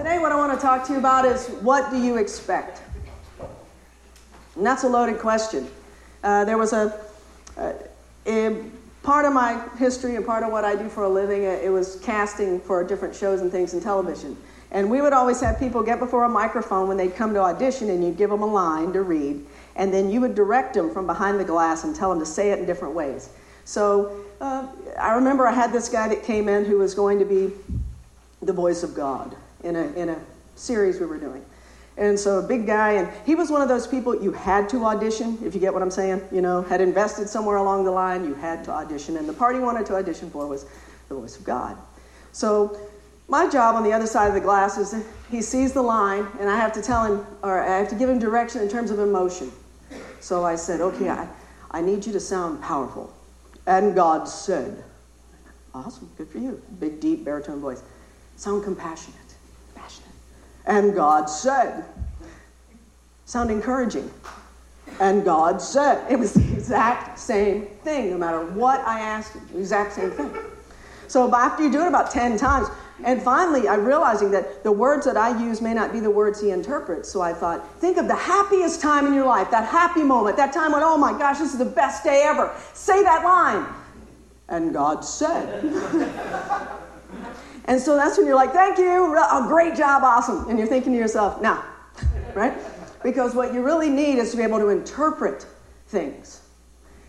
Today, what I want to talk to you about is what do you expect? And that's a loaded question. Uh, there was a, a, a, part of my history and part of what I do for a living, it, it was casting for different shows and things in television. And we would always have people get before a microphone when they'd come to audition, and you'd give them a line to read, and then you would direct them from behind the glass and tell them to say it in different ways. So uh, I remember I had this guy that came in who was going to be the voice of God in a, in a series we were doing. And so a big guy, and he was one of those people you had to audition, if you get what I'm saying. You know, had invested somewhere along the line, you had to audition. And the part wanted to audition for was the voice of God. So my job on the other side of the glass is he sees the line, and I have to tell him, or I have to give him direction in terms of emotion. So I said, okay, I, I need you to sound powerful. And God said, awesome, good for you. Big, deep baritone voice. Sound compassionate, passionate. And God said, sound encouraging. And God said, it was the exact same thing, no matter what I asked the exact same thing. So after you do it about 10 times, and finally, I'm realizing that the words that I use may not be the words he interprets. So I thought, think of the happiest time in your life, that happy moment, that time when, oh my gosh, this is the best day ever. Say that line. And God said. and so that's when you're like, thank you, oh, great job, awesome. And you're thinking to yourself, now, right? Because what you really need is to be able to interpret things.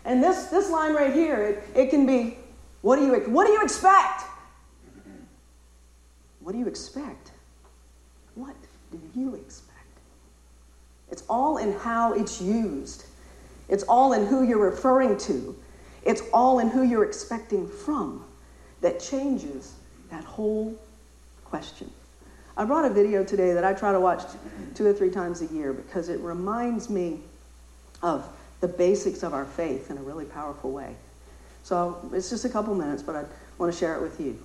And this, this line right here, it, it can be, what do, you, what do you expect? What do you expect? What do you expect? It's all in how it's used. It's all in who you're referring to. It's all in who you're expecting from that changes that whole question. I brought a video today that I try to watch two or three times a year because it reminds me of the basics of our faith in a really powerful way. So it's just a couple minutes, but I want to share it with you.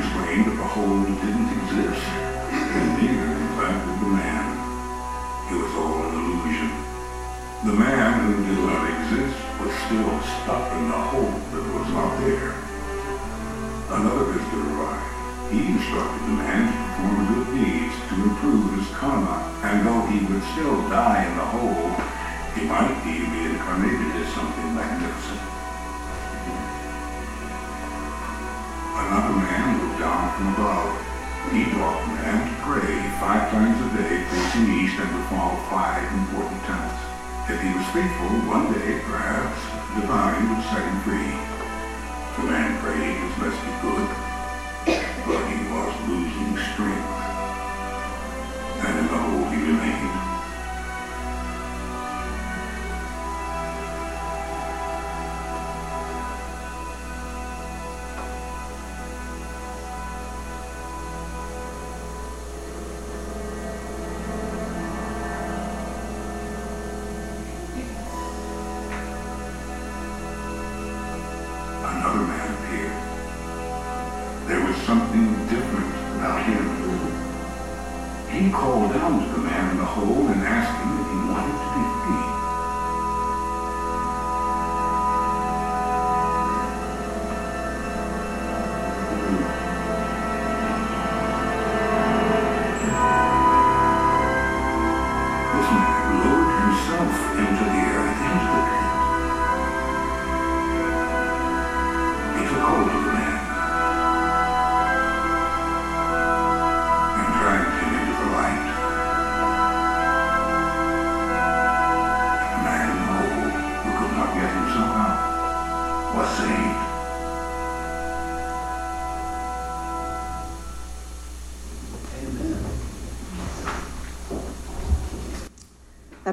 explained that the hole didn't exist, and neither, in fact, did the man. It was all an illusion. The man who did not exist was still stuck in the hole that was not there. Another visitor arrived. He instructed the man to perform good deeds to improve his karma, and though he would still die in the hole, he might be reincarnated as something magnificent. down from above. he taught man to pray five times a day, facing east and to follow five important tenets. If he was faithful, one day, perhaps, the divine would set him free. The man prayed his best he could,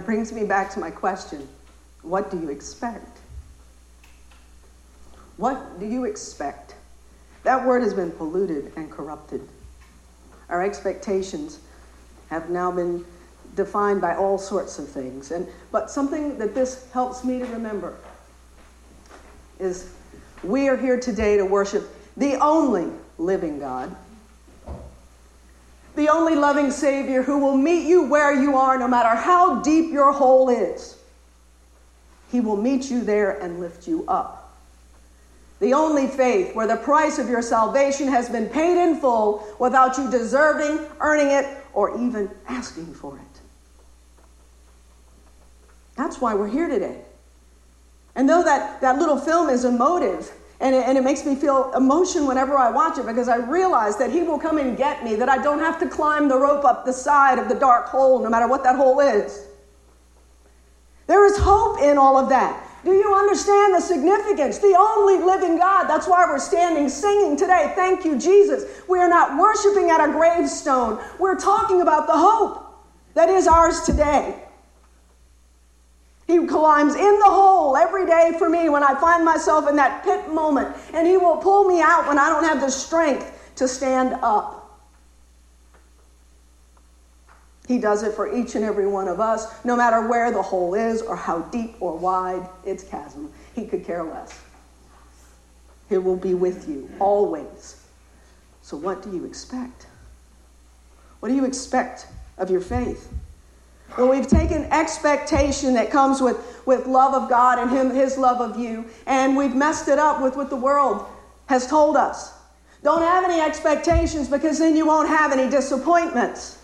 brings me back to my question what do you expect? What do you expect? That word has been polluted and corrupted. Our expectations have now been defined by all sorts of things. And, but something that this helps me to remember is we are here today to worship the only living God, the only loving Savior who will meet you where you are, no matter how deep your hole is. He will meet you there and lift you up. The only faith where the price of your salvation has been paid in full without you deserving, earning it, or even asking for it. That's why we're here today. And though that, that little film is emotive, and it, and it makes me feel emotion whenever I watch it because I realize that He will come and get me, that I don't have to climb the rope up the side of the dark hole, no matter what that hole is. There is hope in all of that. Do you understand the significance? The only living God. That's why we're standing singing today. Thank you, Jesus. We are not worshiping at a gravestone, we're talking about the hope that is ours today. He climbs in the hole every day for me when I find myself in that pit moment, and He will pull me out when I don't have the strength to stand up. He does it for each and every one of us, no matter where the hole is or how deep or wide its chasm. He could care less. He will be with you always. So, what do you expect? What do you expect of your faith? Well, we've taken expectation that comes with, with love of God and him, His love of you, and we've messed it up with what the world has told us. Don't have any expectations because then you won't have any disappointments.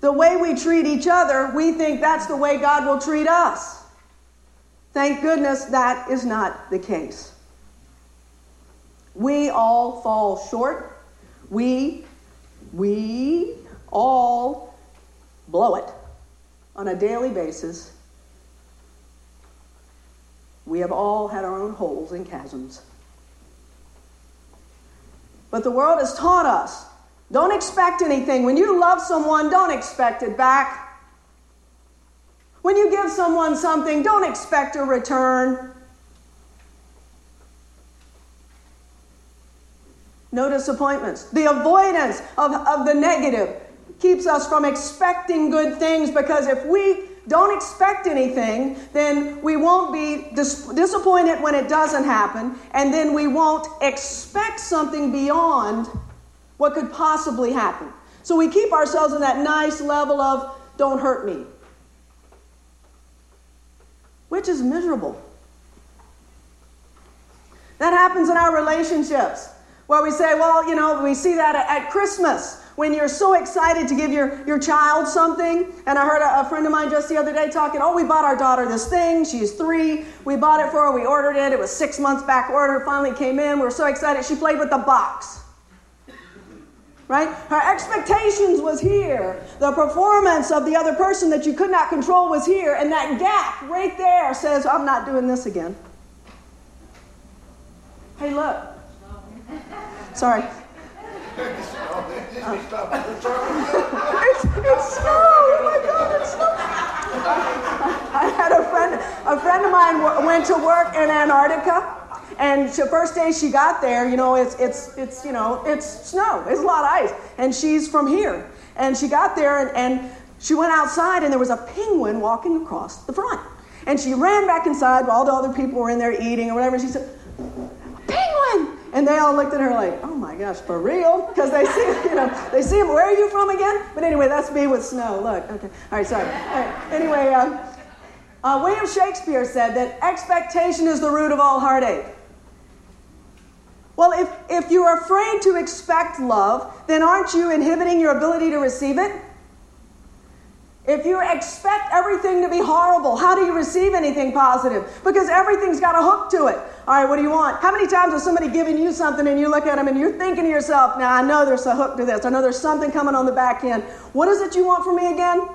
The way we treat each other, we think that's the way God will treat us. Thank goodness that is not the case. We all fall short. We, we all blow it on a daily basis. We have all had our own holes and chasms. But the world has taught us don't expect anything. When you love someone, don't expect it back. When you give someone something, don't expect a return. No disappointments. The avoidance of, of the negative keeps us from expecting good things because if we don't expect anything, then we won't be dis- disappointed when it doesn't happen, and then we won't expect something beyond what could possibly happen. So we keep ourselves in that nice level of don't hurt me, which is miserable. That happens in our relationships where we say, well, you know, we see that at Christmas when you're so excited to give your, your child something. And I heard a, a, friend of mine just the other day talking, oh, we bought our daughter this thing. She's three. We bought it for her. We ordered it. It was six months back order. Finally came in. We were so excited. She played with the box. Right? Her expectations was here. The performance of the other person that you could not control was here. And that gap right there says, I'm not doing this again. Hey, look. Sorry it's, it's snow. Oh my God, it's snow. I had a friend, a friend of mine went to work in Antarctica. And the first day she got there, you know, it's, it's, it's, you know, it's snow. It's a lot of ice. And she's from here. And she got there and, and she went outside and there was a penguin walking across the front. And she ran back inside while all the other people were in there eating or whatever. And she said, Penguin! And they all looked at her like, oh my gosh, for real? Because they see, you know, they see him. Where are you from again? But anyway, that's me with snow. Look, okay. All right, sorry. All right. Anyway, um, uh, William Shakespeare said that expectation is the root of all heartache. Well, if, if you're afraid to expect love, then aren't you inhibiting your ability to receive it? If you expect everything to be horrible, how do you receive anything positive? Because everything's got a hook to it. All right, what do you want? How many times has somebody given you something and you look at them and you're thinking to yourself, now I know there's a hook to this. I know there's something coming on the back end. What is it you want from me again?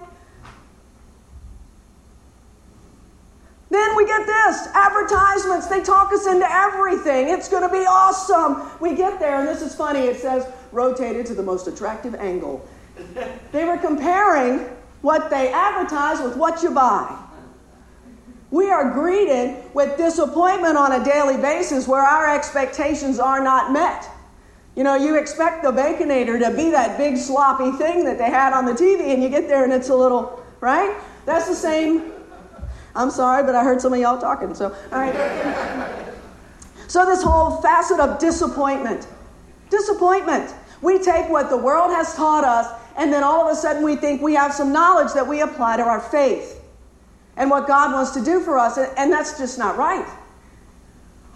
Then we get this advertisements. They talk us into everything. It's going to be awesome. We get there, and this is funny. It says rotated to the most attractive angle. They were comparing what they advertise with what you buy. We are greeted with disappointment on a daily basis where our expectations are not met. You know, you expect the Baconator to be that big sloppy thing that they had on the TV, and you get there and it's a little, right? That's the same. I'm sorry, but I heard some of y'all talking, so, all right. so, this whole facet of disappointment. Disappointment. We take what the world has taught us, and then all of a sudden we think we have some knowledge that we apply to our faith and what God wants to do for us, and that's just not right.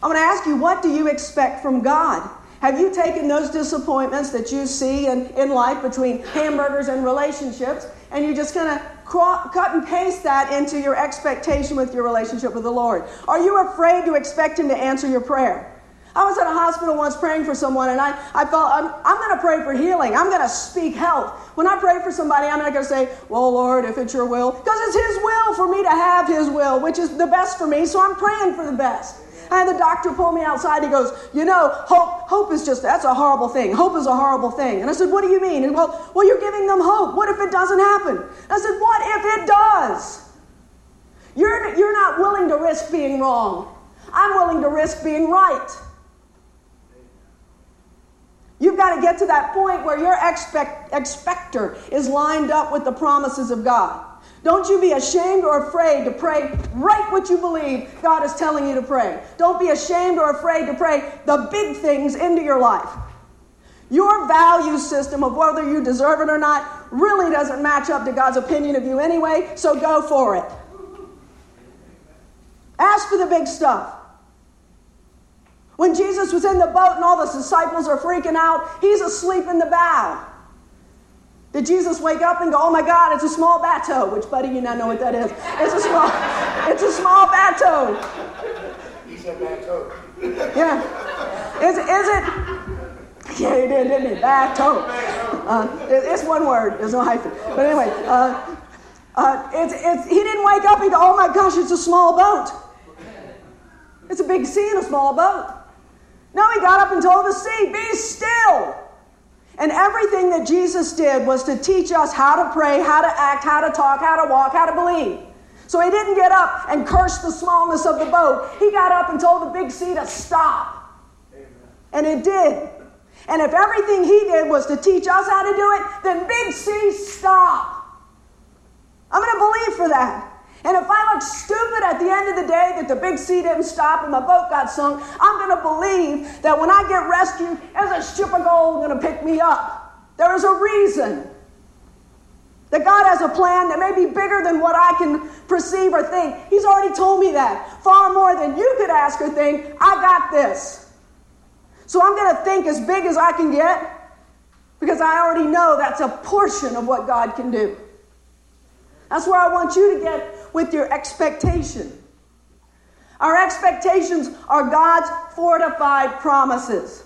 I'm going to ask you, what do you expect from God? Have you taken those disappointments that you see in, in life between hamburgers and relationships, and you're just going to cut and paste that into your expectation with your relationship with the Lord? Are you afraid to expect Him to answer your prayer? I was at a hospital once praying for someone, and I, I felt I'm, I'm going to pray for healing. I'm going to speak health. When I pray for somebody, I'm not going to say, Well, Lord, if it's your will, because it's His will for me to have His will, which is the best for me, so I'm praying for the best. I had the doctor pull me outside. He goes, You know, hope, hope is just, that's a horrible thing. Hope is a horrible thing. And I said, What do you mean? And well, well, you're giving them hope. What if it doesn't happen? I said, What if it does? You're, you're not willing to risk being wrong. I'm willing to risk being right. You've got to get to that point where your expect, expector is lined up with the promises of God. Don't you be ashamed or afraid to pray right what you believe God is telling you to pray. Don't be ashamed or afraid to pray the big things into your life. Your value system of whether you deserve it or not really doesn't match up to God's opinion of you anyway, so go for it. Ask for the big stuff. When Jesus was in the boat and all the disciples are freaking out, he's asleep in the bow. Did Jesus wake up and go, "Oh my God, it's a small bateau"? Which, buddy, you now know what that is. It's a small, it's a small bateau. He said bateau. Yeah. Is, is it? Yeah, he did, didn't he? Bateau. Uh, it, it's one word. There's no hyphen. But anyway, uh, uh, it's, it's, he didn't wake up and go, "Oh my gosh, it's a small boat." It's a big sea in a small boat. No, he got up and told the sea, Be still. And everything that Jesus did was to teach us how to pray, how to act, how to talk, how to walk, how to believe. So he didn't get up and curse the smallness of the boat. He got up and told the big sea to stop. Amen. And it did. And if everything he did was to teach us how to do it, then big sea, stop. I'm going to believe for that. And if I look stupid at the end of the day that the big sea didn't stop and my boat got sunk, I'm going to believe that when I get rescued, there's a ship of gold going to pick me up. There is a reason. That God has a plan that may be bigger than what I can perceive or think. He's already told me that. Far more than you could ask or think. I got this. So I'm going to think as big as I can get because I already know that's a portion of what God can do. That's where I want you to get with your expectation. Our expectations are God's fortified promises.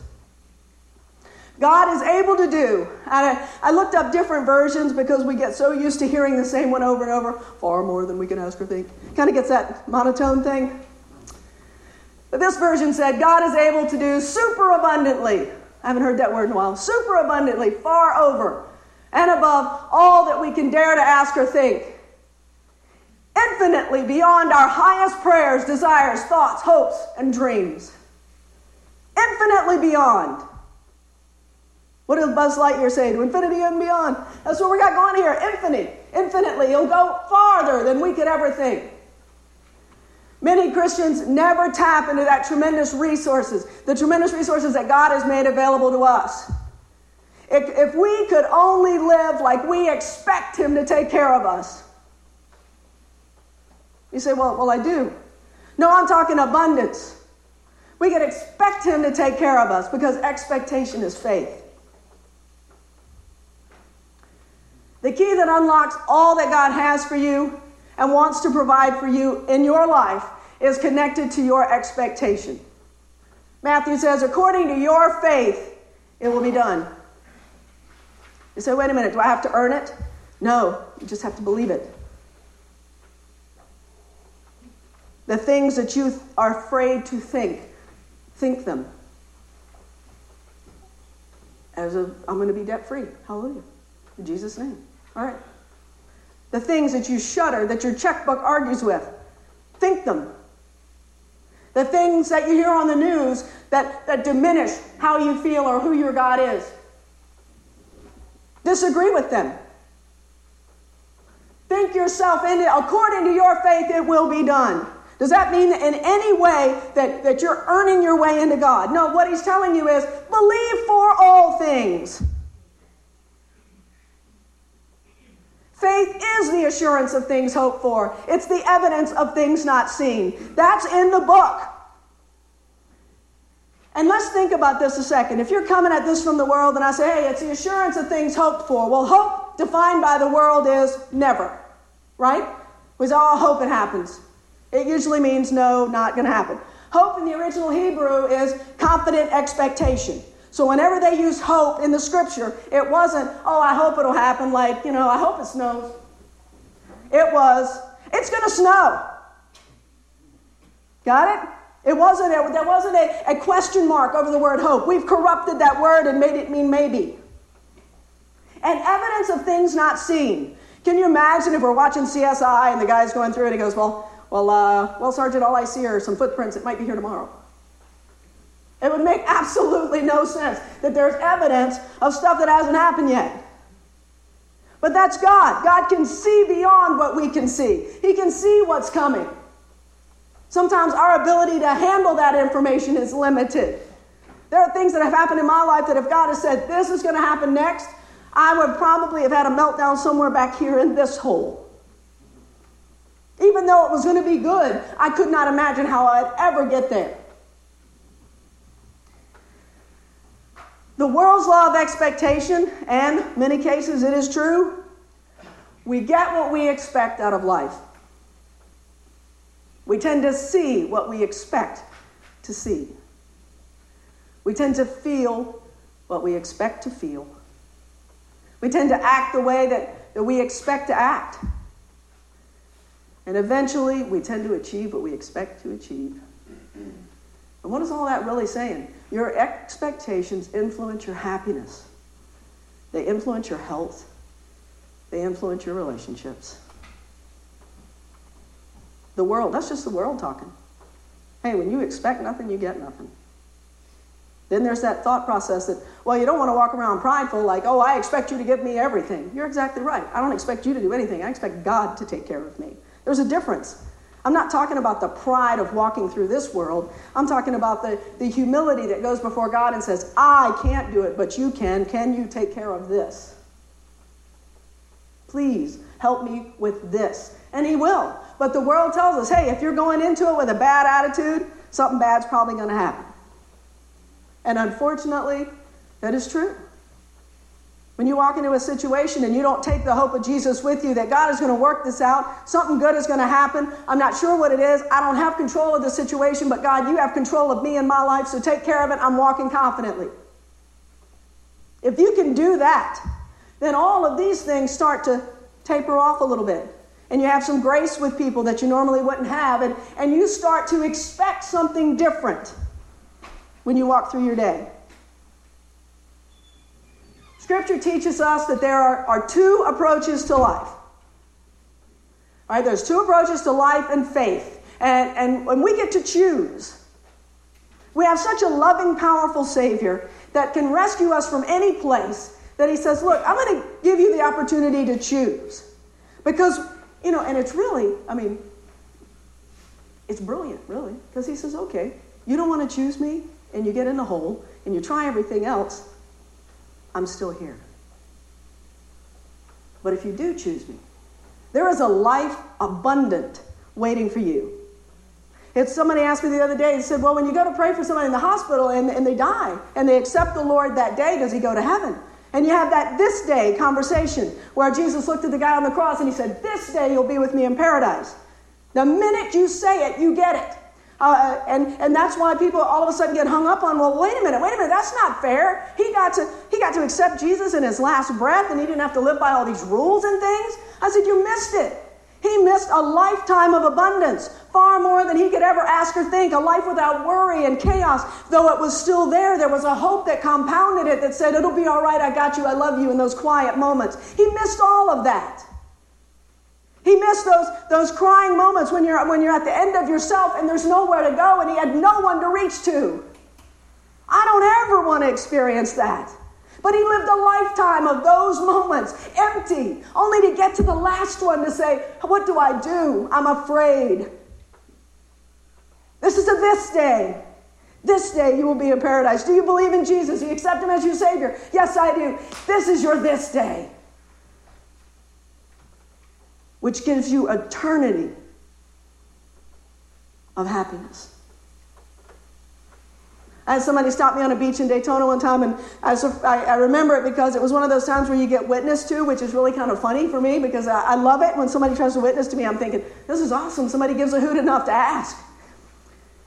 God is able to do. I, I looked up different versions because we get so used to hearing the same one over and over, far more than we can ask or think. Kind of gets that monotone thing. But this version said, God is able to do super abundantly. I haven't heard that word in a while. Super abundantly, far over and above all that we can dare to ask or think infinitely beyond our highest prayers, desires, thoughts, hopes, and dreams. Infinitely beyond. What does Buzz Lightyear say? To infinity and beyond. That's what we got going here. Infinite. Infinitely. He'll go farther than we could ever think. Many Christians never tap into that tremendous resources, the tremendous resources that God has made available to us. If, if we could only live like we expect Him to take care of us, you say, well, well, I do. No, I'm talking abundance. We can expect Him to take care of us because expectation is faith. The key that unlocks all that God has for you and wants to provide for you in your life is connected to your expectation. Matthew says, according to your faith, it will be done. You say, wait a minute, do I have to earn it? No, you just have to believe it. The things that you are afraid to think, think them. As a, I'm going to be debt free. Hallelujah. In Jesus' name. All right. The things that you shudder, that your checkbook argues with. Think them. The things that you hear on the news that, that diminish how you feel or who your God is. Disagree with them. Think yourself into according to your faith, it will be done. Does that mean in any way that, that you're earning your way into God? No, what he's telling you is believe for all things. Faith is the assurance of things hoped for, it's the evidence of things not seen. That's in the book. And let's think about this a second. If you're coming at this from the world and I say, hey, it's the assurance of things hoped for, well, hope defined by the world is never, right? Say, oh, hope it happens. It usually means no, not going to happen. Hope in the original Hebrew is confident expectation. So whenever they use hope in the scripture, it wasn't, oh, I hope it'll happen, like, you know, I hope it snows. It was, it's going to snow. Got it? It wasn't, a, there wasn't a, a question mark over the word hope. We've corrupted that word and made it mean maybe. And evidence of things not seen. Can you imagine if we're watching CSI and the guy's going through it, he goes, well, well, uh, well, Sergeant, all I see are some footprints. It might be here tomorrow. It would make absolutely no sense that there's evidence of stuff that hasn't happened yet. But that's God. God can see beyond what we can see, He can see what's coming. Sometimes our ability to handle that information is limited. There are things that have happened in my life that if God has said this is going to happen next, I would probably have had a meltdown somewhere back here in this hole. Even though it was going to be good, I could not imagine how I'd ever get there. The world's law of expectation, and many cases it is true, we get what we expect out of life. We tend to see what we expect to see. We tend to feel what we expect to feel. We tend to act the way that, that we expect to act. And eventually, we tend to achieve what we expect to achieve. And what is all that really saying? Your expectations influence your happiness, they influence your health, they influence your relationships. The world, that's just the world talking. Hey, when you expect nothing, you get nothing. Then there's that thought process that, well, you don't want to walk around prideful like, oh, I expect you to give me everything. You're exactly right. I don't expect you to do anything. I expect God to take care of me. There's a difference. I'm not talking about the pride of walking through this world. I'm talking about the, the humility that goes before God and says, I can't do it, but you can. Can you take care of this? Please help me with this. And He will. But the world tells us, hey, if you're going into it with a bad attitude, something bad's probably going to happen. And unfortunately, that is true. When you walk into a situation and you don't take the hope of Jesus with you, that God is going to work this out, something good is going to happen. I'm not sure what it is. I don't have control of the situation, but God, you have control of me and my life, so take care of it. I'm walking confidently. If you can do that, then all of these things start to taper off a little bit and you have some grace with people that you normally wouldn't have, and, and you start to expect something different when you walk through your day. Scripture teaches us that there are, are two approaches to life. All right, there's two approaches to life and faith. And, and when we get to choose, we have such a loving, powerful Savior that can rescue us from any place that He says, Look, I'm going to give you the opportunity to choose. Because you know, and it's really, I mean, it's brilliant, really, because he says, okay, you don't want to choose me, and you get in the hole, and you try everything else, I'm still here. But if you do choose me, there is a life abundant waiting for you. If somebody asked me the other day, they said, Well, when you go to pray for somebody in the hospital and, and they die and they accept the Lord that day, does he go to heaven? And you have that this day conversation where Jesus looked at the guy on the cross and he said, This day you'll be with me in paradise. The minute you say it, you get it. Uh, and, and that's why people all of a sudden get hung up on, well, wait a minute, wait a minute, that's not fair. He got, to, he got to accept Jesus in his last breath and he didn't have to live by all these rules and things. I said, You missed it. He missed a lifetime of abundance, far more than he could ever ask or think, a life without worry and chaos. Though it was still there, there was a hope that compounded it that said, It'll be all right, I got you, I love you in those quiet moments. He missed all of that. He missed those, those crying moments when you're, when you're at the end of yourself and there's nowhere to go and he had no one to reach to. I don't ever want to experience that. But he lived a lifetime of those moments, empty, only to get to the last one to say, What do I do? I'm afraid. This is a this day. This day you will be in paradise. Do you believe in Jesus? Do you accept him as your Savior? Yes, I do. This is your this day, which gives you eternity of happiness. I had somebody stop me on a beach in Daytona one time, and I, I, remember it because it was one of those times where you get witnessed to, which is really kind of funny for me because I, I love it when somebody tries to witness to me. I'm thinking, this is awesome. Somebody gives a hoot enough to ask.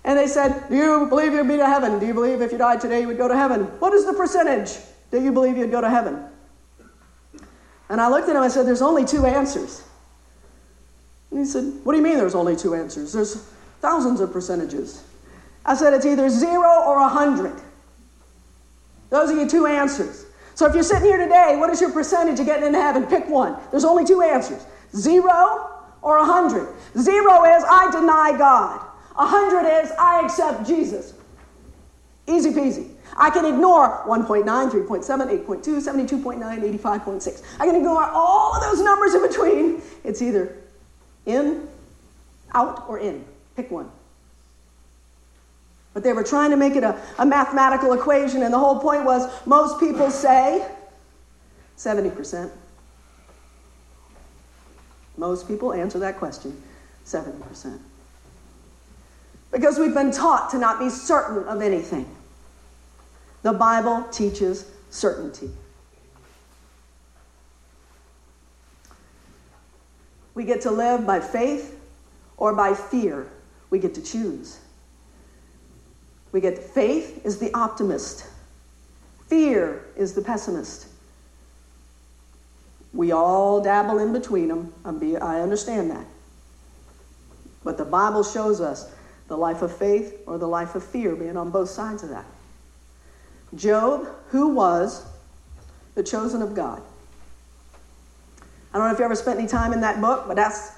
And they said, Do you believe you'd be to heaven? Do you believe if you died today you would go to heaven? What is the percentage that you believe you'd go to heaven? And I looked at him and I said, There's only two answers. And he said, What do you mean there's only two answers? There's thousands of percentages. I said it's either zero or a hundred. Those are your two answers. So if you're sitting here today, what is your percentage of getting into heaven? Pick one. There's only two answers zero or a hundred. Zero is I deny God, a hundred is I accept Jesus. Easy peasy. I can ignore 1.9, 3.7, 8.2, 72.9, 85.6. I can ignore all of those numbers in between. It's either in, out, or in. Pick one. But they were trying to make it a, a mathematical equation, and the whole point was most people say 70%. Most people answer that question 70%. Because we've been taught to not be certain of anything. The Bible teaches certainty. We get to live by faith or by fear. We get to choose. We get faith is the optimist, fear is the pessimist. We all dabble in between them. I understand that. But the Bible shows us the life of faith or the life of fear being on both sides of that. Job, who was the chosen of God. I don't know if you ever spent any time in that book, but that's,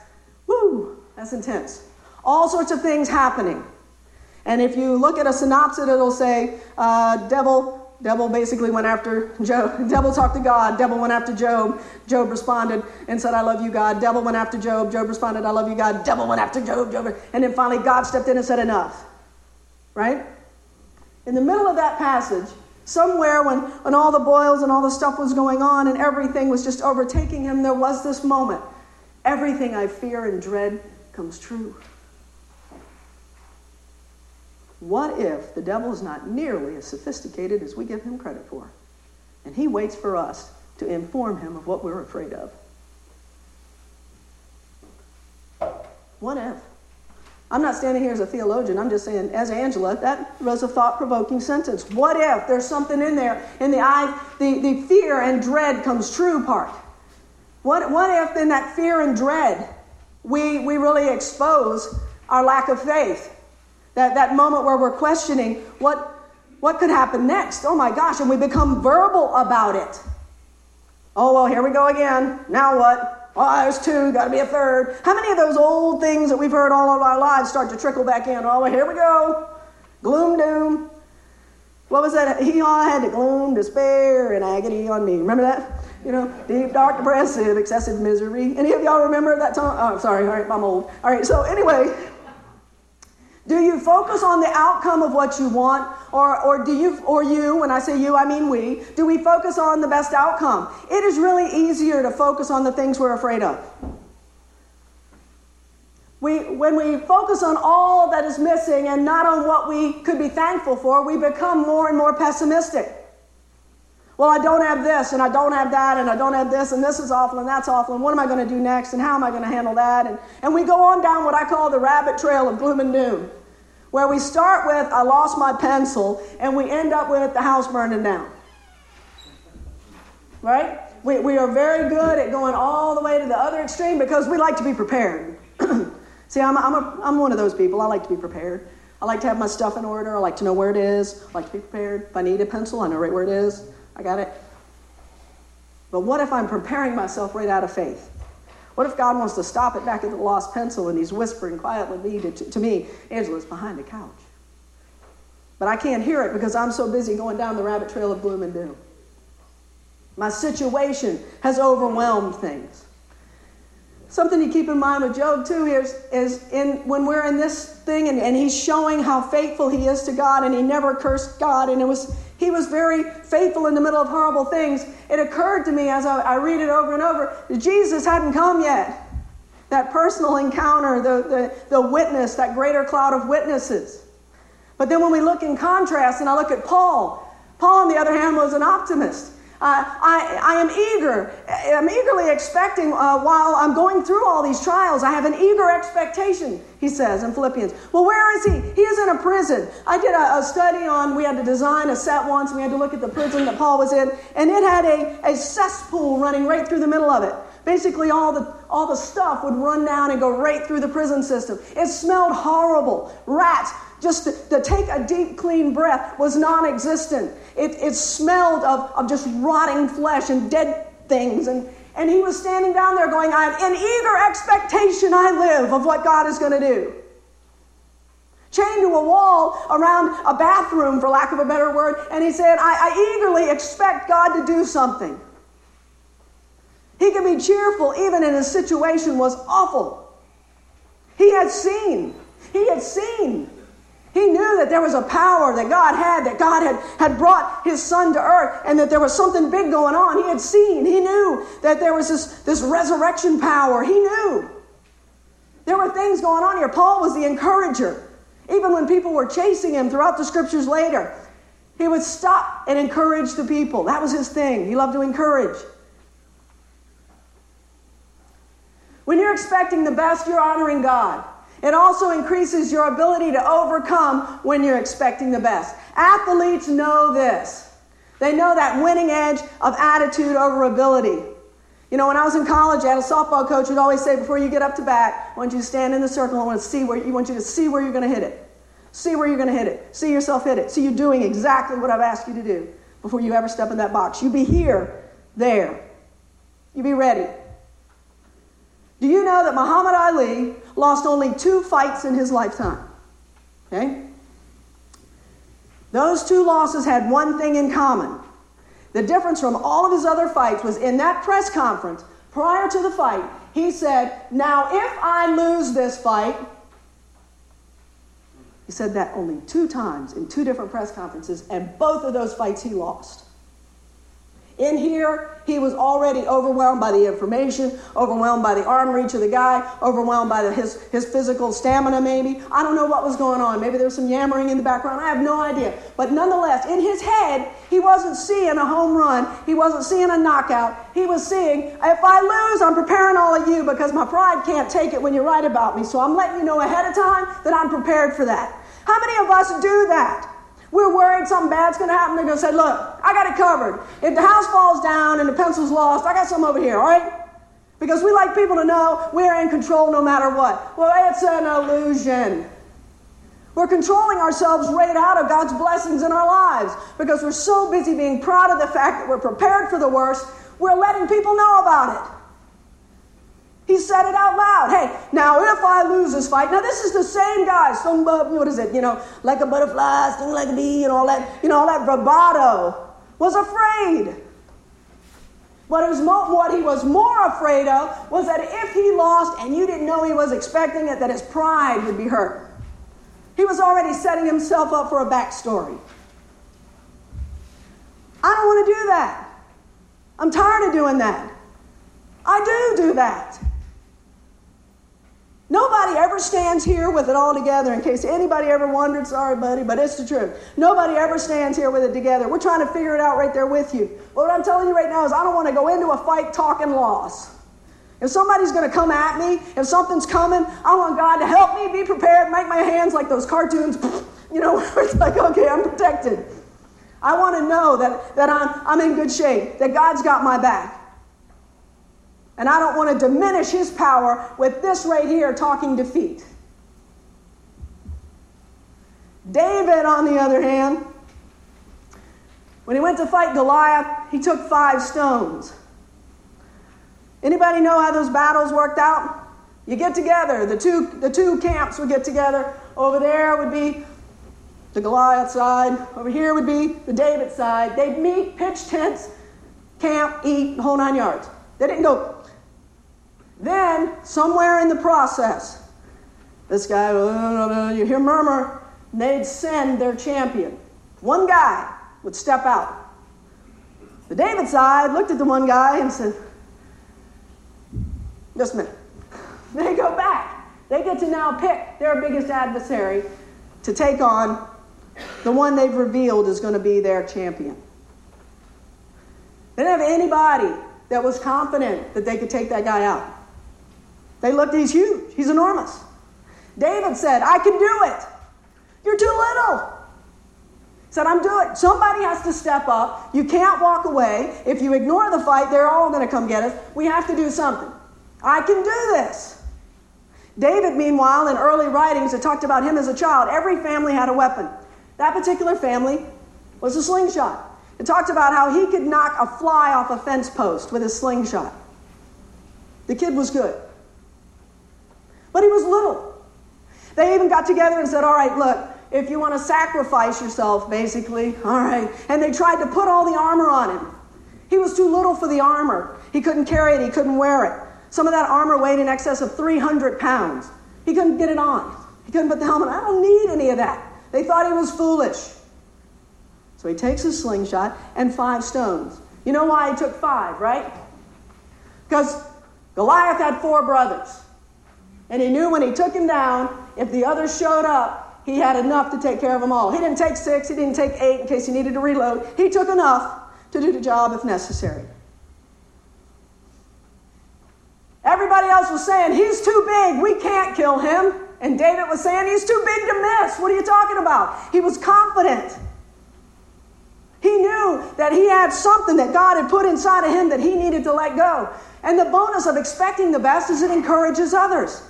whoo, that's intense. All sorts of things happening. And if you look at a synopsis, it'll say, uh, devil, devil basically went after Job. Devil talked to God. Devil went after Job. Job responded and said, I love you, God. Devil went after Job. Job responded, I love you, God. Devil went after Job. Job. And then finally, God stepped in and said, enough. Right? In the middle of that passage, somewhere when, when all the boils and all the stuff was going on and everything was just overtaking him, there was this moment. Everything I fear and dread comes true. What if the devil is not nearly as sophisticated as we give him credit for? And he waits for us to inform him of what we're afraid of. What if? I'm not standing here as a theologian. I'm just saying, as Angela, that was a thought provoking sentence. What if there's something in there in the eye, the, the fear and dread comes true part? What, what if in that fear and dread we, we really expose our lack of faith? That, that moment where we're questioning what, what could happen next. Oh my gosh, and we become verbal about it. Oh, well, here we go again. Now what? Oh, there's two, got to be a third. How many of those old things that we've heard all of our lives start to trickle back in? Oh, well, here we go. Gloom, doom. What was that? Hee Haw had the gloom, despair, and agony on me. Remember that? You know, deep, dark, depressive, excessive misery. Any of y'all remember that song? Oh, sorry, all right, I'm old. All right, so anyway, do you focus on the outcome of what you want, or, or do you, or you, when I say you, I mean we, do we focus on the best outcome? It is really easier to focus on the things we're afraid of. We, when we focus on all that is missing and not on what we could be thankful for, we become more and more pessimistic. Well, I don't have this, and I don't have that, and I don't have this, and this is awful, and that's awful, and what am I going to do next, and how am I going to handle that? And, and we go on down what I call the rabbit trail of gloom and doom, where we start with, I lost my pencil, and we end up with the house burning down. Right? We, we are very good at going all the way to the other extreme because we like to be prepared. See, I'm, I'm, a, I'm one of those people. I like to be prepared. I like to have my stuff in order. I like to know where it is. I like to be prepared. If I need a pencil, I know right where it is. I got it. But what if I'm preparing myself right out of faith? What if God wants to stop it back at the lost pencil and he's whispering quietly to, to, to me, Angela's behind the couch? But I can't hear it because I'm so busy going down the rabbit trail of gloom and doom. My situation has overwhelmed things. Something to keep in mind with Job too is, is in when we're in this thing and, and he's showing how faithful he is to God and he never cursed God and it was he was very faithful in the middle of horrible things. It occurred to me as I, I read it over and over that Jesus hadn't come yet. That personal encounter, the, the, the witness, that greater cloud of witnesses. But then when we look in contrast and I look at Paul, Paul on the other hand was an optimist. Uh, I, I am eager. I'm eagerly expecting uh, while I'm going through all these trials. I have an eager expectation, he says in Philippians. Well, where is he? He is in a prison. I did a, a study on, we had to design a set once, we had to look at the prison that Paul was in, and it had a, a cesspool running right through the middle of it. Basically, all the, all the stuff would run down and go right through the prison system. It smelled horrible. Rats just to, to, take a deep, clean breath was non existent. It, it smelled of, of just rotting flesh and dead things. And, and he was standing down there going, I'm in eager expectation I live of what God is going to do. Chained to a wall around a bathroom, for lack of a better word, and he said, I, I eagerly expect God to do something. He could be cheerful even in his situation was awful. He had seen, he had seen he knew that there was a power that God had, that God had, had brought his son to earth, and that there was something big going on. He had seen, he knew that there was this, this resurrection power. He knew. There were things going on here. Paul was the encourager. Even when people were chasing him throughout the scriptures later, he would stop and encourage the people. That was his thing. He loved to encourage. When you're expecting the best, you're honoring God. It also increases your ability to overcome when you're expecting the best. Athletes know this. They know that winning edge of attitude over ability. You know, when I was in college, I had a softball coach who'd always say, before you get up to bat, I want you to stand in the circle. I want to see where you want you to see where you're going to hit it. See where you're going to hit it. See yourself hit it. See you doing exactly what I've asked you to do before you ever step in that box. You be here, there. You be ready. Do you know that Muhammad Ali lost only two fights in his lifetime? Okay? Those two losses had one thing in common. The difference from all of his other fights was in that press conference prior to the fight, he said, Now, if I lose this fight, he said that only two times in two different press conferences, and both of those fights he lost. In here, he was already overwhelmed by the information, overwhelmed by the arm reach of the guy, overwhelmed by the, his, his physical stamina, maybe. I don't know what was going on. Maybe there was some yammering in the background. I have no idea. But nonetheless, in his head, he wasn't seeing a home run. He wasn't seeing a knockout. He was seeing, if I lose, I'm preparing all of you because my pride can't take it when you write about me. So I'm letting you know ahead of time that I'm prepared for that. How many of us do that? We're worried something bad's going to happen. They're going to say, Look, I got it covered. If the house falls down and the pencil's lost, I got some over here, all right? Because we like people to know we're in control no matter what. Well, it's an illusion. We're controlling ourselves right out of God's blessings in our lives because we're so busy being proud of the fact that we're prepared for the worst, we're letting people know about it. He said it out loud. Hey, now if I lose this fight, now this is the same guy. Some, uh, what is it? You know, like a butterfly, sting like a bee, and all that. You know, all that bravado. Was afraid. Was mo- what he was more afraid of was that if he lost and you didn't know he was expecting it, that his pride would be hurt. He was already setting himself up for a backstory. I don't want to do that. I'm tired of doing that. I do do that. Nobody ever stands here with it all together, in case anybody ever wondered. Sorry, buddy, but it's the truth. Nobody ever stands here with it together. We're trying to figure it out right there with you. But what I'm telling you right now is I don't want to go into a fight talking loss. If somebody's going to come at me, if something's coming, I want God to help me be prepared, make my hands like those cartoons, you know, it's like, okay, I'm protected. I want to know that, that I'm, I'm in good shape, that God's got my back. And I don't want to diminish his power with this right here talking defeat. David, on the other hand, when he went to fight Goliath, he took five stones. Anybody know how those battles worked out? You get together, the two, the two camps would get together. Over there would be the Goliath side, over here would be the David side. They'd meet, pitch tents, camp, eat, whole nine yards. They didn't go. Then, somewhere in the process, this guy, uh, you hear murmur, they'd send their champion. One guy would step out. The David side looked at the one guy and said, Just a minute. They go back. They get to now pick their biggest adversary to take on the one they've revealed is going to be their champion. They didn't have anybody that was confident that they could take that guy out. They looked, he's huge, he's enormous. David said, I can do it. You're too little. Said, I'm doing it. Somebody has to step up. You can't walk away. If you ignore the fight, they're all going to come get us. We have to do something. I can do this. David, meanwhile, in early writings, it talked about him as a child. Every family had a weapon. That particular family was a slingshot. It talked about how he could knock a fly off a fence post with a slingshot. The kid was good. But he was little. They even got together and said, All right, look, if you want to sacrifice yourself, basically, all right. And they tried to put all the armor on him. He was too little for the armor. He couldn't carry it, he couldn't wear it. Some of that armor weighed in excess of 300 pounds. He couldn't get it on. He couldn't put the helmet on. I don't need any of that. They thought he was foolish. So he takes his slingshot and five stones. You know why he took five, right? Because Goliath had four brothers. And he knew when he took him down, if the others showed up, he had enough to take care of them all. He didn't take six, he didn't take eight in case he needed to reload. He took enough to do the job if necessary. Everybody else was saying, He's too big, we can't kill him. And David was saying, He's too big to miss. What are you talking about? He was confident. He knew that he had something that God had put inside of him that he needed to let go. And the bonus of expecting the best is it encourages others.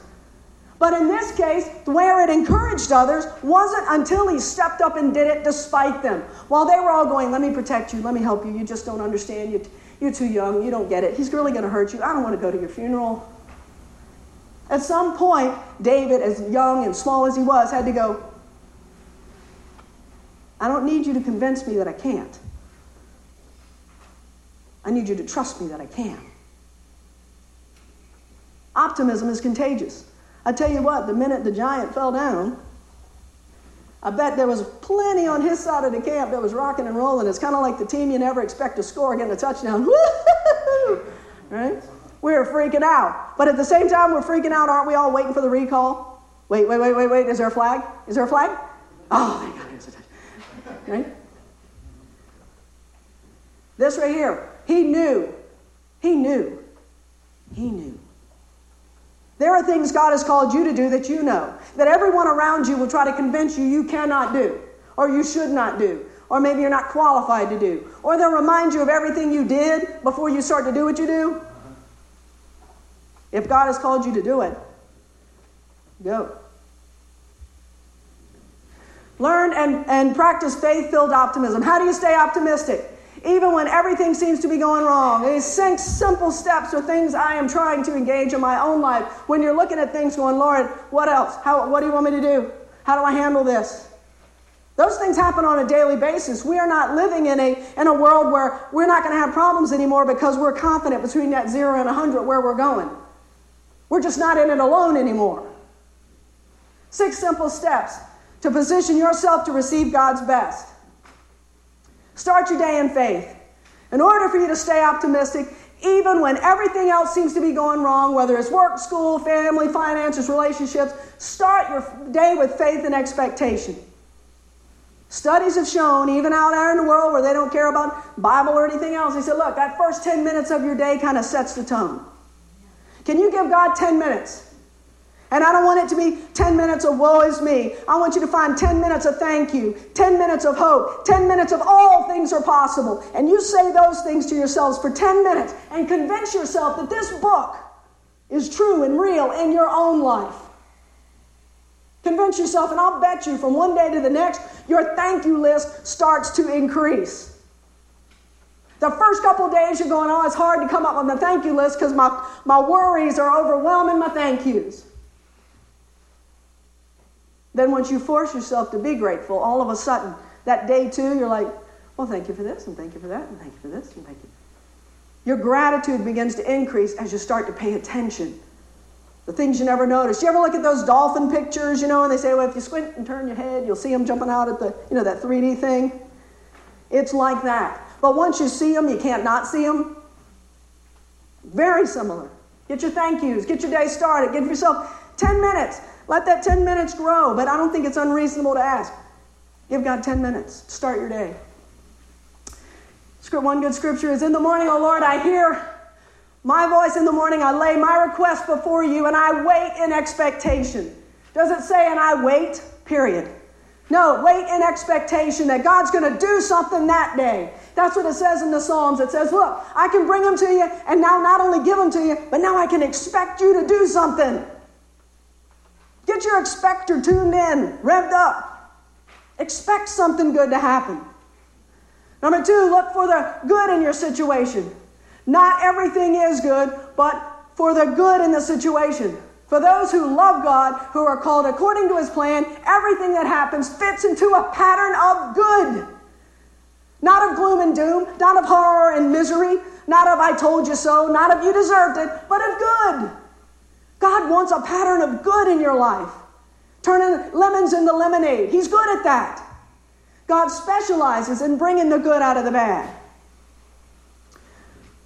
But in this case, where it encouraged others wasn't until he stepped up and did it despite them. While they were all going, Let me protect you, let me help you, you just don't understand. You, you're too young. You don't get it. He's really going to hurt you. I don't want to go to your funeral. At some point, David, as young and small as he was, had to go, I don't need you to convince me that I can't. I need you to trust me that I can. Optimism is contagious. I tell you what, the minute the giant fell down, I bet there was plenty on his side of the camp that was rocking and rolling. It's kind of like the team you never expect to score getting a touchdown. right? We're freaking out. But at the same time, we're freaking out, aren't we all waiting for the recall? Wait, wait, wait, wait, wait. Is there a flag? Is there a flag? Oh, thank God, there's a touchdown. Right? This right here, he knew. He knew. He knew there are things God has called you to do that you know, that everyone around you will try to convince you you cannot do, or you should not do, or maybe you're not qualified to do, or they'll remind you of everything you did before you start to do what you do. If God has called you to do it, go. Learn and, and practice faith filled optimism. How do you stay optimistic? Even when everything seems to be going wrong. These six simple steps are things I am trying to engage in my own life. When you're looking at things going, Lord, what else? How, what do you want me to do? How do I handle this? Those things happen on a daily basis. We are not living in a, in a world where we're not going to have problems anymore because we're confident between that zero and 100 where we're going. We're just not in it alone anymore. Six simple steps to position yourself to receive God's best. Start your day in faith. In order for you to stay optimistic, even when everything else seems to be going wrong, whether it's work, school, family, finances, relationships, start your day with faith and expectation. Studies have shown, even out there in the world where they don't care about Bible or anything else, they said, look, that first 10 minutes of your day kind of sets the tone. Can you give God 10 minutes? And I don't want it to be 10 minutes of woe is me. I want you to find 10 minutes of thank you, 10 minutes of hope, 10 minutes of all things are possible. And you say those things to yourselves for 10 minutes and convince yourself that this book is true and real in your own life. Convince yourself, and I'll bet you from one day to the next, your thank you list starts to increase. The first couple days you're going, oh, it's hard to come up with a thank you list because my, my worries are overwhelming my thank yous. Then once you force yourself to be grateful, all of a sudden, that day two, you're like, well, thank you for this, and thank you for that, and thank you for this, and thank you. Your gratitude begins to increase as you start to pay attention. The things you never noticed. You ever look at those dolphin pictures, you know, and they say, well, if you squint and turn your head, you'll see them jumping out at the, you know, that 3D thing? It's like that. But once you see them, you can't not see them. Very similar. Get your thank yous, get your day started, give yourself 10 minutes. Let that 10 minutes grow, but I don't think it's unreasonable to ask. Give God 10 minutes. Start your day. One good scripture is In the morning, O Lord, I hear my voice in the morning. I lay my request before you and I wait in expectation. Does it say, and I wait? Period. No, wait in expectation that God's going to do something that day. That's what it says in the Psalms. It says, Look, I can bring them to you, and now not only give them to you, but now I can expect you to do something. Get your expector tuned in, revved up. Expect something good to happen. Number two, look for the good in your situation. Not everything is good, but for the good in the situation. For those who love God, who are called according to his plan, everything that happens fits into a pattern of good. Not of gloom and doom, not of horror and misery, not of I told you so, not of you deserved it, but of good. God wants a pattern of good in your life. Turning lemons into lemonade. He's good at that. God specializes in bringing the good out of the bad.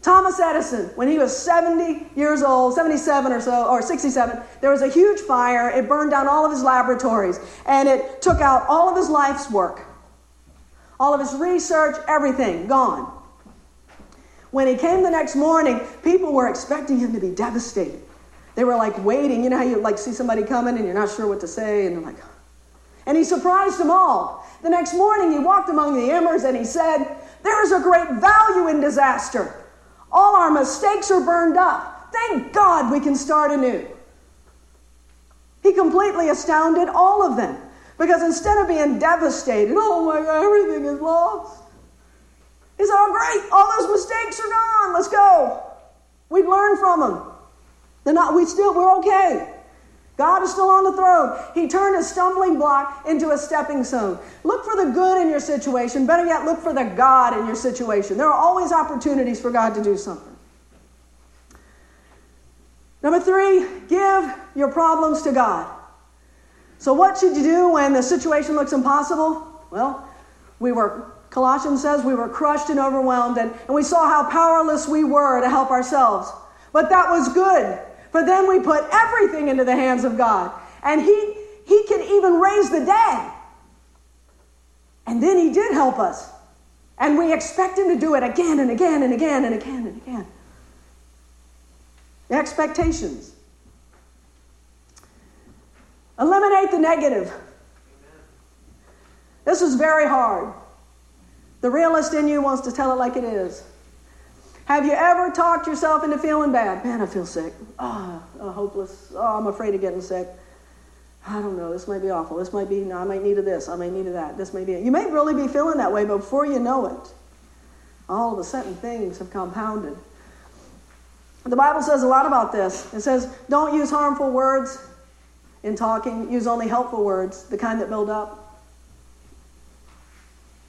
Thomas Edison, when he was 70 years old, 77 or so, or 67, there was a huge fire. It burned down all of his laboratories and it took out all of his life's work, all of his research, everything gone. When he came the next morning, people were expecting him to be devastated. They were like waiting. You know how you like see somebody coming and you're not sure what to say, and they're like, and he surprised them all. The next morning, he walked among the embers and he said, There is a great value in disaster. All our mistakes are burned up. Thank God we can start anew. He completely astounded all of them because instead of being devastated, oh my God, everything is lost, he said, Oh, great, all those mistakes are gone. Let's go. We've learned from them. They're not, we still, we're okay. God is still on the throne. He turned a stumbling block into a stepping stone. Look for the good in your situation. Better yet, look for the God in your situation. There are always opportunities for God to do something. Number three, give your problems to God. So, what should you do when the situation looks impossible? Well, we were, Colossians says, we were crushed and overwhelmed, and, and we saw how powerless we were to help ourselves. But that was good for then we put everything into the hands of God. And He, he can even raise the dead. And then He did help us. And we expect Him to do it again and again and again and again and again. Expectations. Eliminate the negative. This is very hard. The realist in you wants to tell it like it is. Have you ever talked yourself into feeling bad? Man, I feel sick. Oh, oh, hopeless. Oh, I'm afraid of getting sick. I don't know. This might be awful. This might be, no, I might need this. I might need that. This may be it. You may really be feeling that way, but before you know it, all of a sudden things have compounded. The Bible says a lot about this. It says, don't use harmful words in talking, use only helpful words, the kind that build up.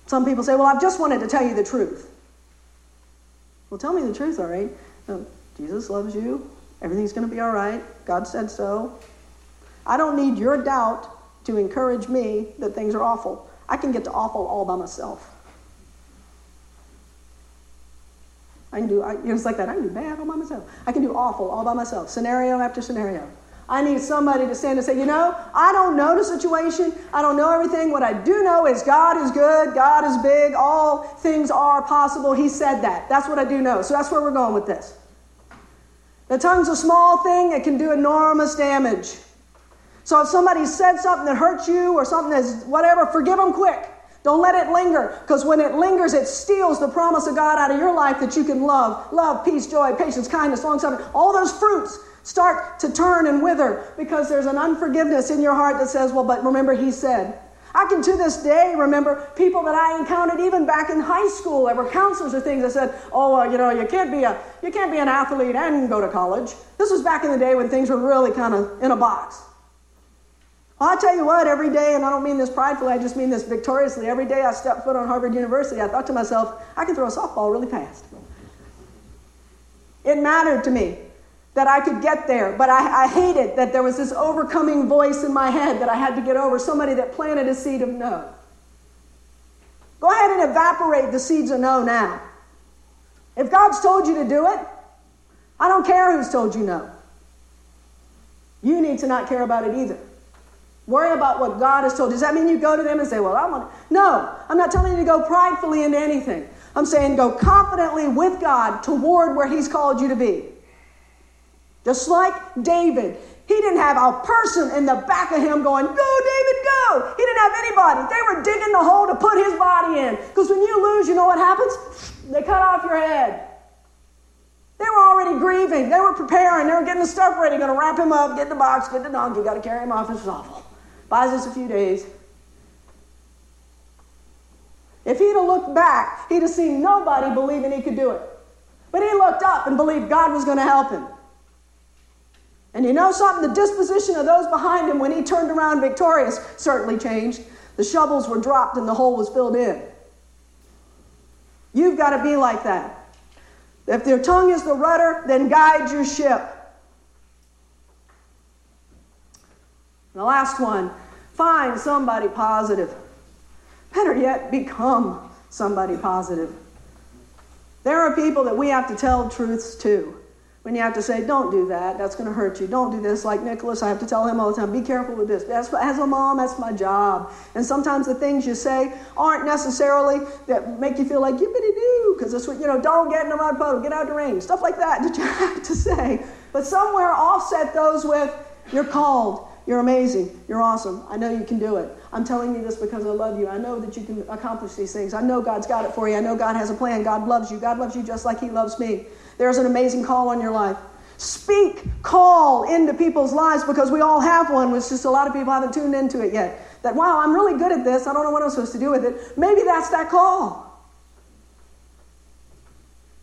Some people say, well, I've just wanted to tell you the truth. Well, tell me the truth, all right? Jesus loves you. Everything's going to be all right. God said so. I don't need your doubt to encourage me that things are awful. I can get to awful all by myself. I can do, I, it's like that. I can do bad all by myself. I can do awful all by myself, scenario after scenario. I need somebody to stand and say, you know, I don't know the situation. I don't know everything. What I do know is God is good. God is big. All things are possible. He said that. That's what I do know. So that's where we're going with this. The tongue's a small thing, it can do enormous damage. So if somebody said something that hurts you or something that's whatever, forgive them quick. Don't let it linger, because when it lingers, it steals the promise of God out of your life that you can love. Love, peace, joy, patience, kindness, long suffering. All those fruits start to turn and wither because there's an unforgiveness in your heart that says, well, but remember, he said. I can to this day remember people that I encountered even back in high school that were counselors or things that said, "Oh, you know, you can't be a you can't be an athlete and go to college." This was back in the day when things were really kind of in a box. Well, I'll tell you what, every day, and I don't mean this pridefully, I just mean this victoriously, every day I stepped foot on Harvard University, I thought to myself, I can throw a softball really fast. It mattered to me that I could get there, but I, I hated that there was this overcoming voice in my head that I had to get over, somebody that planted a seed of no. Go ahead and evaporate the seeds of no now. If God's told you to do it, I don't care who's told you no. You need to not care about it either. Worry about what God has told you. Does that mean you go to them and say, Well, I want to? No, I'm not telling you to go pridefully into anything. I'm saying go confidently with God toward where He's called you to be. Just like David, he didn't have a person in the back of him going, Go, David, go. He didn't have anybody. They were digging the hole to put his body in. Because when you lose, you know what happens? They cut off your head. They were already grieving. They were preparing. They were getting the stuff ready, going to wrap him up, get the box, get the donkey, got to carry him off. This It's awful. Buys us a few days. If he'd have looked back, he'd have seen nobody believing he could do it. But he looked up and believed God was going to help him. And you know something? The disposition of those behind him when he turned around victorious certainly changed. The shovels were dropped and the hole was filled in. You've got to be like that. If their tongue is the rudder, then guide your ship. The last one find somebody positive. Better yet, become somebody positive. There are people that we have to tell truths to. When you have to say, don't do that, that's going to hurt you. Don't do this. Like Nicholas, I have to tell him all the time, be careful with this. That's, as a mom, that's my job. And sometimes the things you say aren't necessarily that make you feel like, yippity doo, because that's what, you know, don't get in a mud puddle, get out the rain, stuff like that that you have to say. But somewhere offset those with, you're called, you're amazing. You're awesome. I know you can do it. I'm telling you this because I love you. I know that you can accomplish these things. I know God's got it for you. I know God has a plan. God loves you. God loves you just like He loves me. There's an amazing call on your life. Speak call into people's lives because we all have one. It's just a lot of people haven't tuned into it yet. That, wow, I'm really good at this. I don't know what I'm supposed to do with it. Maybe that's that call.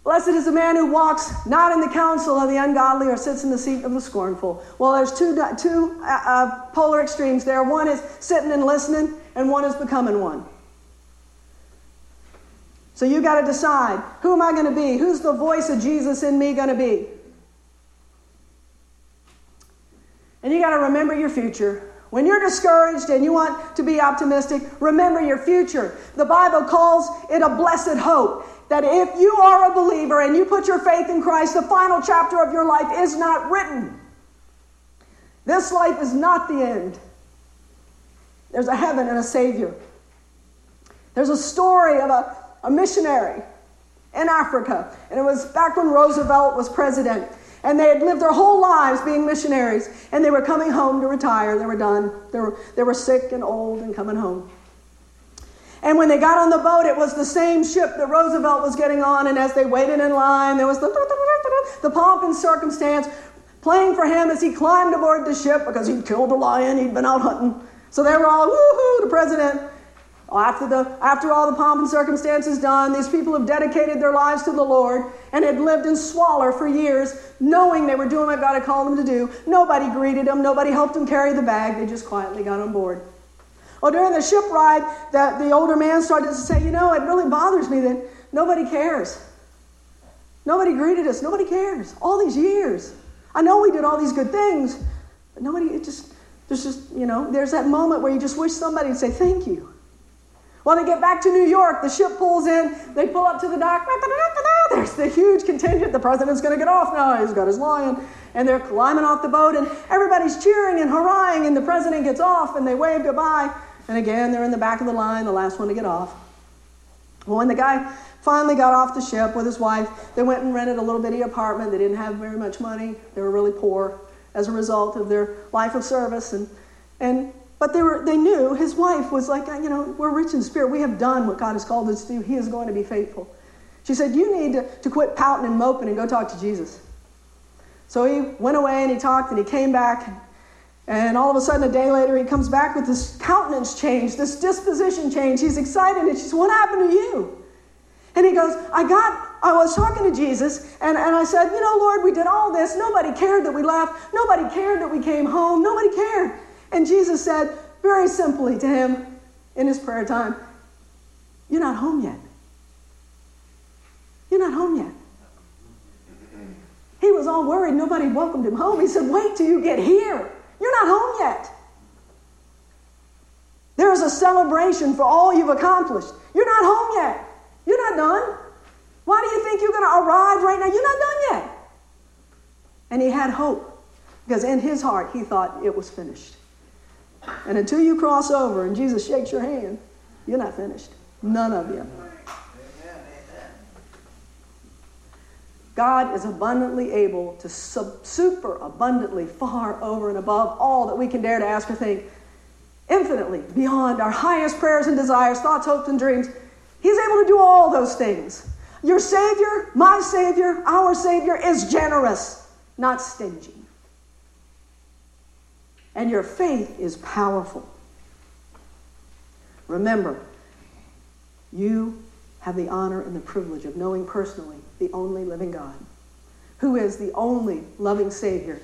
Blessed is the man who walks not in the counsel of the ungodly or sits in the seat of the scornful. Well, there's two, two uh, uh, polar extremes there. One is sitting and listening, and one is becoming one. So you got to decide who am I going to be? Who's the voice of Jesus in me going to be? And you got to remember your future. When you're discouraged and you want to be optimistic, remember your future. The Bible calls it a blessed hope that if you are a believer and you put your faith in Christ, the final chapter of your life is not written. This life is not the end. There's a heaven and a Savior. There's a story of a, a missionary in Africa, and it was back when Roosevelt was president. And they had lived their whole lives being missionaries, and they were coming home to retire. They were done. They were, they were sick and old and coming home. And when they got on the boat, it was the same ship that Roosevelt was getting on. And as they waited in line, there was the, the pomp and circumstance playing for him as he climbed aboard the ship because he'd killed a lion, he'd been out hunting. So they were all, woohoo, the president. After, the, after all the pomp and circumstances done, these people have dedicated their lives to the Lord and had lived in squalor for years, knowing they were doing what God had called them to do. Nobody greeted them, nobody helped them carry the bag, they just quietly got on board. Well, during the ship ride, the, the older man started to say, You know, it really bothers me that nobody cares. Nobody greeted us. Nobody cares. All these years. I know we did all these good things, but nobody, it just, there's just, you know, there's that moment where you just wish somebody would say thank you. When they get back to New York, the ship pulls in, they pull up to the dock, there's the huge contingent. The president's going to get off now. He's got his lion. And they're climbing off the boat, and everybody's cheering and hurrahing, and the president gets off, and they wave goodbye. And again, they're in the back of the line, the last one to get off. Well, when the guy finally got off the ship with his wife, they went and rented a little bitty apartment. They didn't have very much money. They were really poor as a result of their life of service. And, and but they were they knew his wife was like, you know, we're rich in spirit. We have done what God has called us to do. He is going to be faithful. She said, You need to, to quit pouting and moping and go talk to Jesus. So he went away and he talked and he came back And all of a sudden, a day later, he comes back with this countenance change, this disposition change. He's excited, and she's, What happened to you? And he goes, I got, I was talking to Jesus, and, and I said, You know, Lord, we did all this. Nobody cared that we left. Nobody cared that we came home. Nobody cared. And Jesus said, very simply to him in his prayer time, You're not home yet. You're not home yet. He was all worried. Nobody welcomed him home. He said, Wait till you get here. You're not home yet. There is a celebration for all you've accomplished. You're not home yet. You're not done. Why do you think you're going to arrive right now? You're not done yet. And he had hope because in his heart he thought it was finished. And until you cross over and Jesus shakes your hand, you're not finished. None of you. God is abundantly able to sub- super abundantly, far over and above all that we can dare to ask or think, infinitely beyond our highest prayers and desires, thoughts, hopes, and dreams. He's able to do all those things. Your Savior, my Savior, our Savior is generous, not stingy. And your faith is powerful. Remember, you have the honor and the privilege of knowing personally the only living God, who is the only loving Savior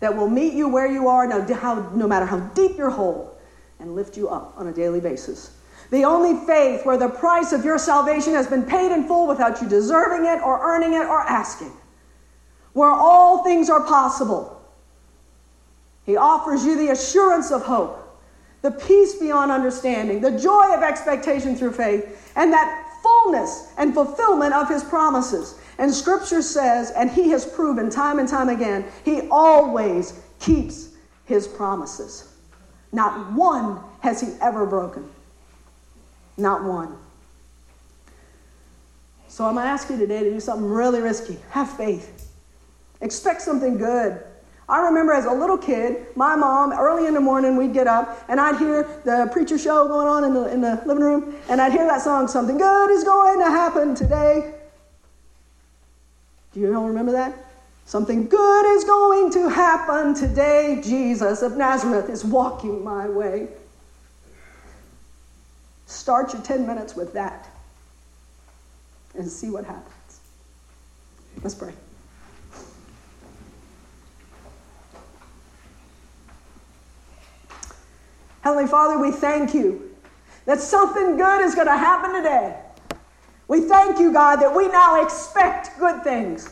that will meet you where you are, no, how, no matter how deep your hole, and lift you up on a daily basis. The only faith where the price of your salvation has been paid in full without you deserving it or earning it or asking. Where all things are possible. He offers you the assurance of hope, the peace beyond understanding, the joy of expectation through faith, and that fullness and fulfillment of his promises. And scripture says, and he has proven time and time again, he always keeps his promises. Not one has he ever broken. Not one. So I'm going to ask you today to do something really risky. Have faith. Expect something good. I remember as a little kid, my mom, early in the morning, we'd get up and I'd hear the preacher show going on in the, in the living room, and I'd hear that song, Something Good is Going to Happen Today. Do you all remember that? Something good is going to happen today. Jesus of Nazareth is walking my way. Start your 10 minutes with that and see what happens. Let's pray. Heavenly Father, we thank you that something good is going to happen today. We thank you, God, that we now expect good things,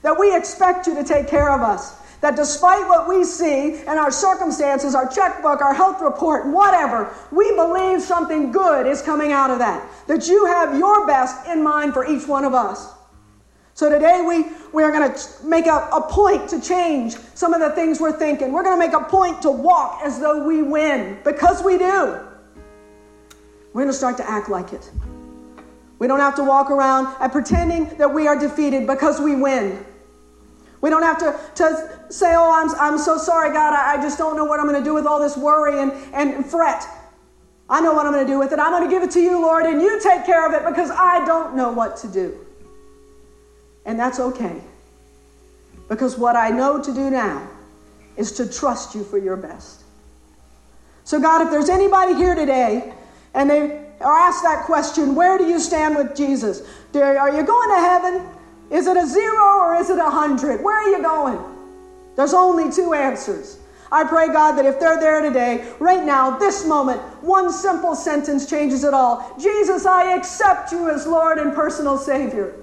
that we expect you to take care of us, that despite what we see and our circumstances, our checkbook, our health report, whatever, we believe something good is coming out of that, that you have your best in mind for each one of us. So today we, we are going to make a, a point to change some of the things we're thinking. We're going to make a point to walk as though we win because we do. We're going to start to act like it. We don't have to walk around pretending that we are defeated because we win. We don't have to, to say, Oh, I'm, I'm so sorry, God, I, I just don't know what I'm going to do with all this worry and, and fret. I know what I'm going to do with it. I'm going to give it to you, Lord, and you take care of it because I don't know what to do. And that's okay. Because what I know to do now is to trust you for your best. So, God, if there's anybody here today and they are asked that question, where do you stand with Jesus? Are you going to heaven? Is it a zero or is it a hundred? Where are you going? There's only two answers. I pray, God, that if they're there today, right now, this moment, one simple sentence changes it all. Jesus, I accept you as Lord and personal Savior.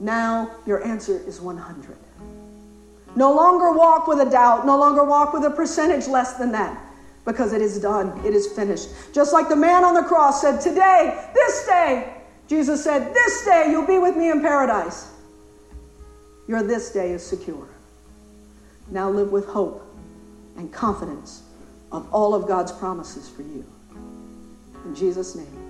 Now your answer is 100. No longer walk with a doubt, no longer walk with a percentage less than that, because it is done, it is finished. Just like the man on the cross said, Today, this day, Jesus said, This day you'll be with me in paradise. Your this day is secure. Now live with hope and confidence of all of God's promises for you. In Jesus' name.